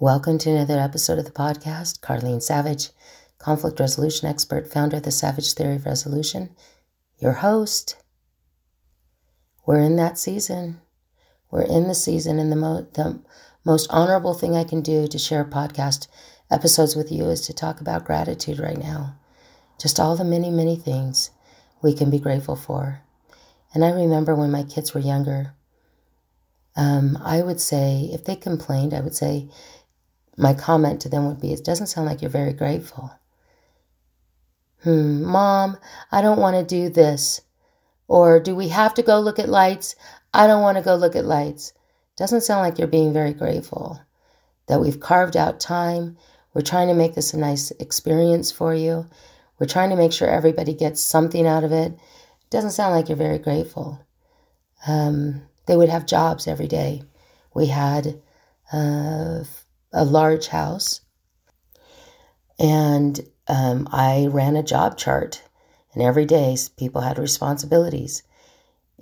Welcome to another episode of the podcast. Carlene Savage, conflict resolution expert, founder of the Savage Theory of Resolution, your host. We're in that season. We're in the season, and the, mo- the most honorable thing I can do to share podcast episodes with you is to talk about gratitude right now. Just all the many, many things we can be grateful for. And I remember when my kids were younger, um, I would say, if they complained, I would say, my comment to them would be, It doesn't sound like you're very grateful. Hmm, mom, I don't want to do this. Or do we have to go look at lights? I don't want to go look at lights. Doesn't sound like you're being very grateful that we've carved out time. We're trying to make this a nice experience for you. We're trying to make sure everybody gets something out of it. Doesn't sound like you're very grateful. Um, they would have jobs every day. We had uh, a large house. And um, I ran a job chart, and every day people had responsibilities.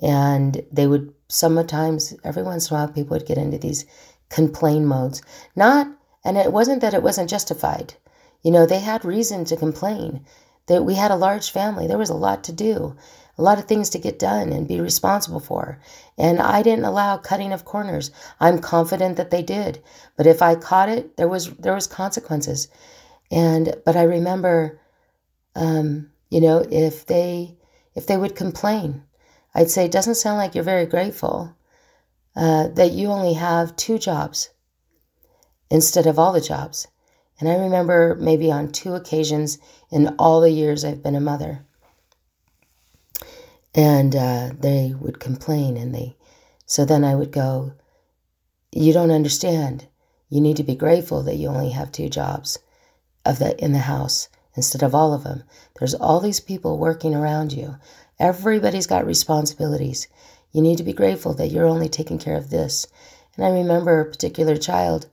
And they would sometimes, every once in a while, people would get into these complain modes. Not, and it wasn't that it wasn't justified. You know, they had reason to complain. That we had a large family. There was a lot to do a lot of things to get done and be responsible for. And I didn't allow cutting of corners. I'm confident that they did. But if I caught it, there was there was consequences. And but I remember um, you know, if they if they would complain, I'd say, it doesn't sound like you're very grateful uh, that you only have two jobs instead of all the jobs. And I remember maybe on two occasions in all the years I've been a mother and uh, they would complain and they so then i would go you don't understand. You need to be grateful that you only have two jobs of the in the house instead of all of them there's all these people working around you. Everybody's got responsibilities. You need to be grateful that you're only taking care of this. And i remember a particular child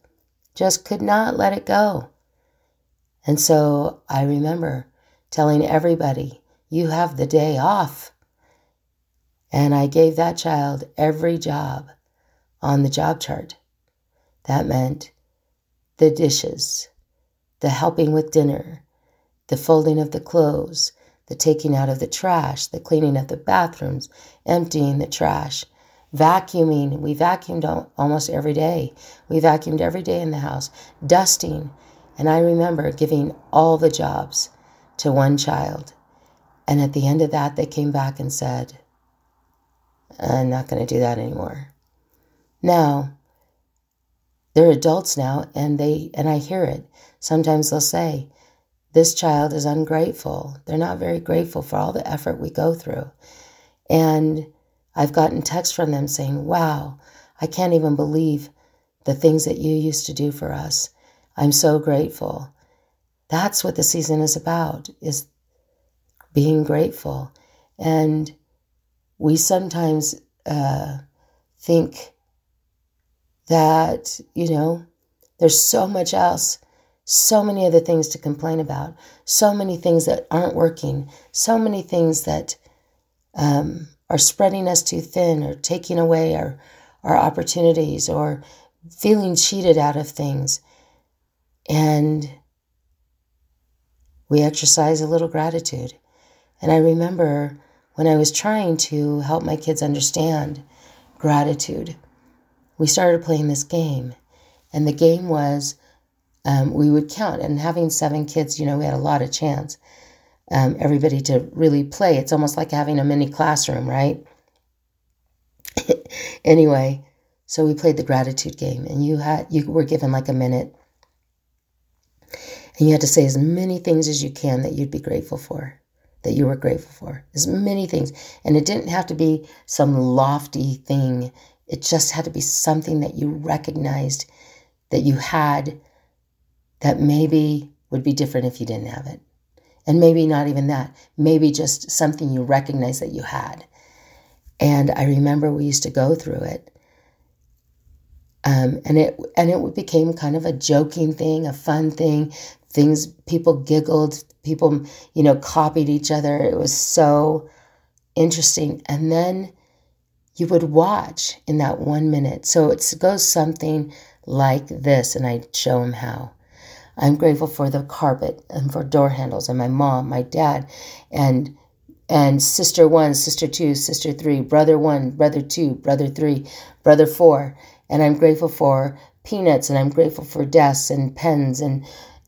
just could not let it go. And so i remember telling everybody you have the day off and I gave that child every job on the job chart. That meant the dishes, the helping with dinner, the folding of the clothes, the taking out of the trash, the cleaning of the bathrooms, emptying the trash, vacuuming. We vacuumed almost every day. We vacuumed every day in the house, dusting. And I remember giving all the jobs to one child. And at the end of that, they came back and said, I'm not going to do that anymore. Now, they're adults now and they and I hear it. Sometimes they'll say, this child is ungrateful. They're not very grateful for all the effort we go through. And I've gotten texts from them saying, "Wow, I can't even believe the things that you used to do for us. I'm so grateful." That's what the season is about is being grateful. And we sometimes uh, think that, you know, there's so much else, so many other things to complain about, so many things that aren't working, so many things that um, are spreading us too thin or taking away our, our opportunities or feeling cheated out of things. And we exercise a little gratitude. And I remember when I was trying to help my kids understand gratitude, we started playing this game. And the game was um, we would count. And having seven kids, you know, we had a lot of chance. Um, everybody to really play. It's almost like having a mini classroom, right? anyway, so we played the gratitude game, and you had you were given like a minute, and you had to say as many things as you can that you'd be grateful for that you were grateful for. There's many things. And it didn't have to be some lofty thing. It just had to be something that you recognized that you had that maybe would be different if you didn't have it. And maybe not even that. Maybe just something you recognize that you had. And I remember we used to go through it. Um, and it and it became kind of a joking thing, a fun thing things people giggled people you know copied each other it was so interesting and then you would watch in that one minute so it goes something like this, and I'd show him how. I'm grateful for the carpet and for door handles and my mom, my dad, and and sister one, sister two, sister three, brother one, brother two, brother three, brother four. And I'm grateful for peanuts and I'm grateful for desks and pens and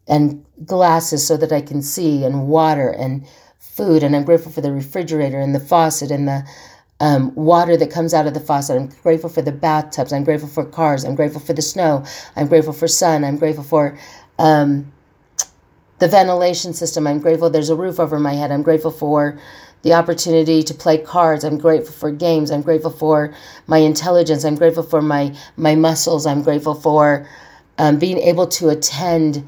and glasses so that I can see and water and food. And I'm grateful for the refrigerator and the faucet and the um, water that comes out of the faucet. I'm grateful for the bathtubs. I'm grateful for cars. I'm grateful for the snow. I'm grateful for sun. I'm grateful for um, the ventilation system. I'm grateful there's a roof over my head. I'm grateful for the opportunity to play cards. I'm grateful for games. I'm grateful for my intelligence. I'm grateful for my my muscles. I'm grateful for um, being able to attend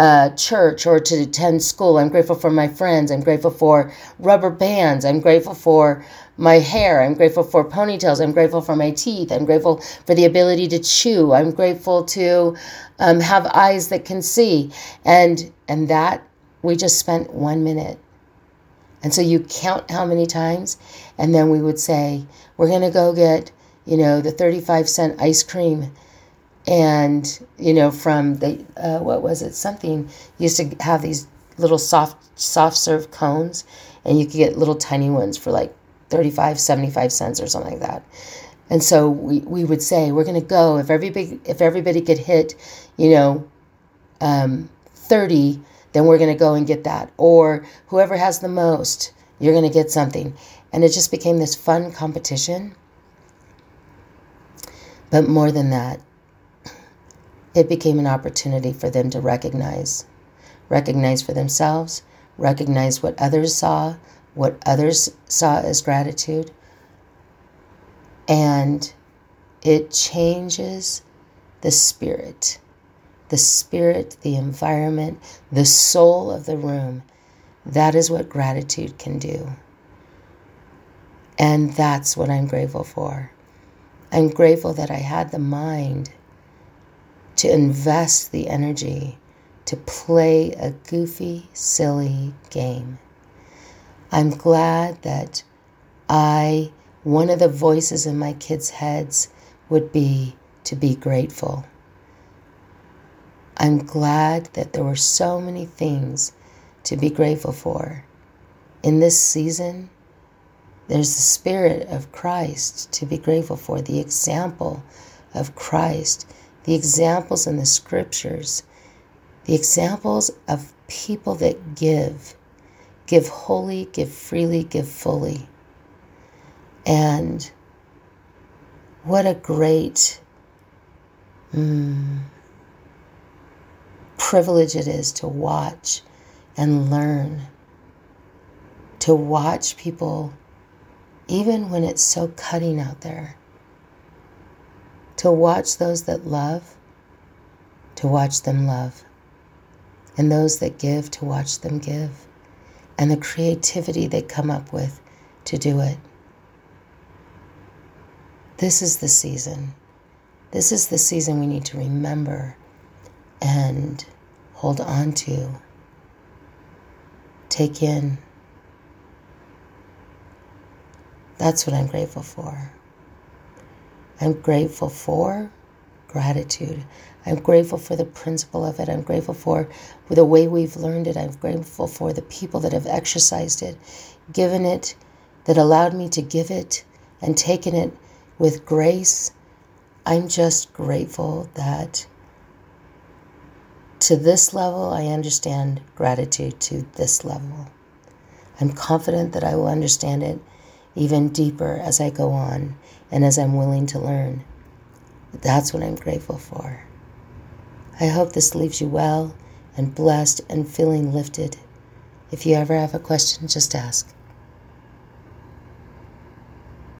uh, church or to attend school. I'm grateful for my friends. I'm grateful for rubber bands. I'm grateful for my hair. I'm grateful for ponytails. I'm grateful for my teeth. I'm grateful for the ability to chew. I'm grateful to um, have eyes that can see. And and that we just spent one minute. And so you count how many times, and then we would say, we're to go get, you know, the 35 cent ice cream and you know from the uh, what was it? Something used to have these little soft soft serve cones and you could get little tiny ones for like 35 75 cents or something like that. And so we, we would say we're going to go if everybody if everybody could hit you know um, 30 then we're going to go and get that. Or whoever has the most you're going to get something. And it just became this fun competition. But more than that it became an opportunity for them to recognize, recognize for themselves, recognize what others saw, what others saw as gratitude. And it changes the spirit, the spirit, the environment, the soul of the room. That is what gratitude can do. And that's what I'm grateful for. I'm grateful that I had the mind to invest the energy to play a goofy, silly game. I'm glad that I, one of the voices in my kids' heads would be to be grateful. I'm glad that there were so many things to be grateful for. In this season, there's the Spirit of Christ to be grateful for, the example of Christ the examples in the scriptures, the examples of people that give, give wholly, give freely, give fully. And what a great mm, privilege it is to watch and learn, to watch people, even when it's so cutting out there to watch those that love, to watch them love, and those that give, to watch them give, and the creativity they come up with to do it. This is the season. This is the season we need to remember and hold on to, take in. That's what I'm grateful for. I'm grateful for gratitude. I'm grateful for the principle of it. I'm grateful for the way we've learned it. I'm grateful for the people that have exercised it, given it, that allowed me to give it, and taken it with grace. I'm just grateful that to this level, I understand gratitude to this level. I'm confident that I will understand it even deeper as I go on and as I'm willing to learn. That's what I'm grateful for. I hope this leaves you well and blessed and feeling lifted. If you ever have a question, just ask.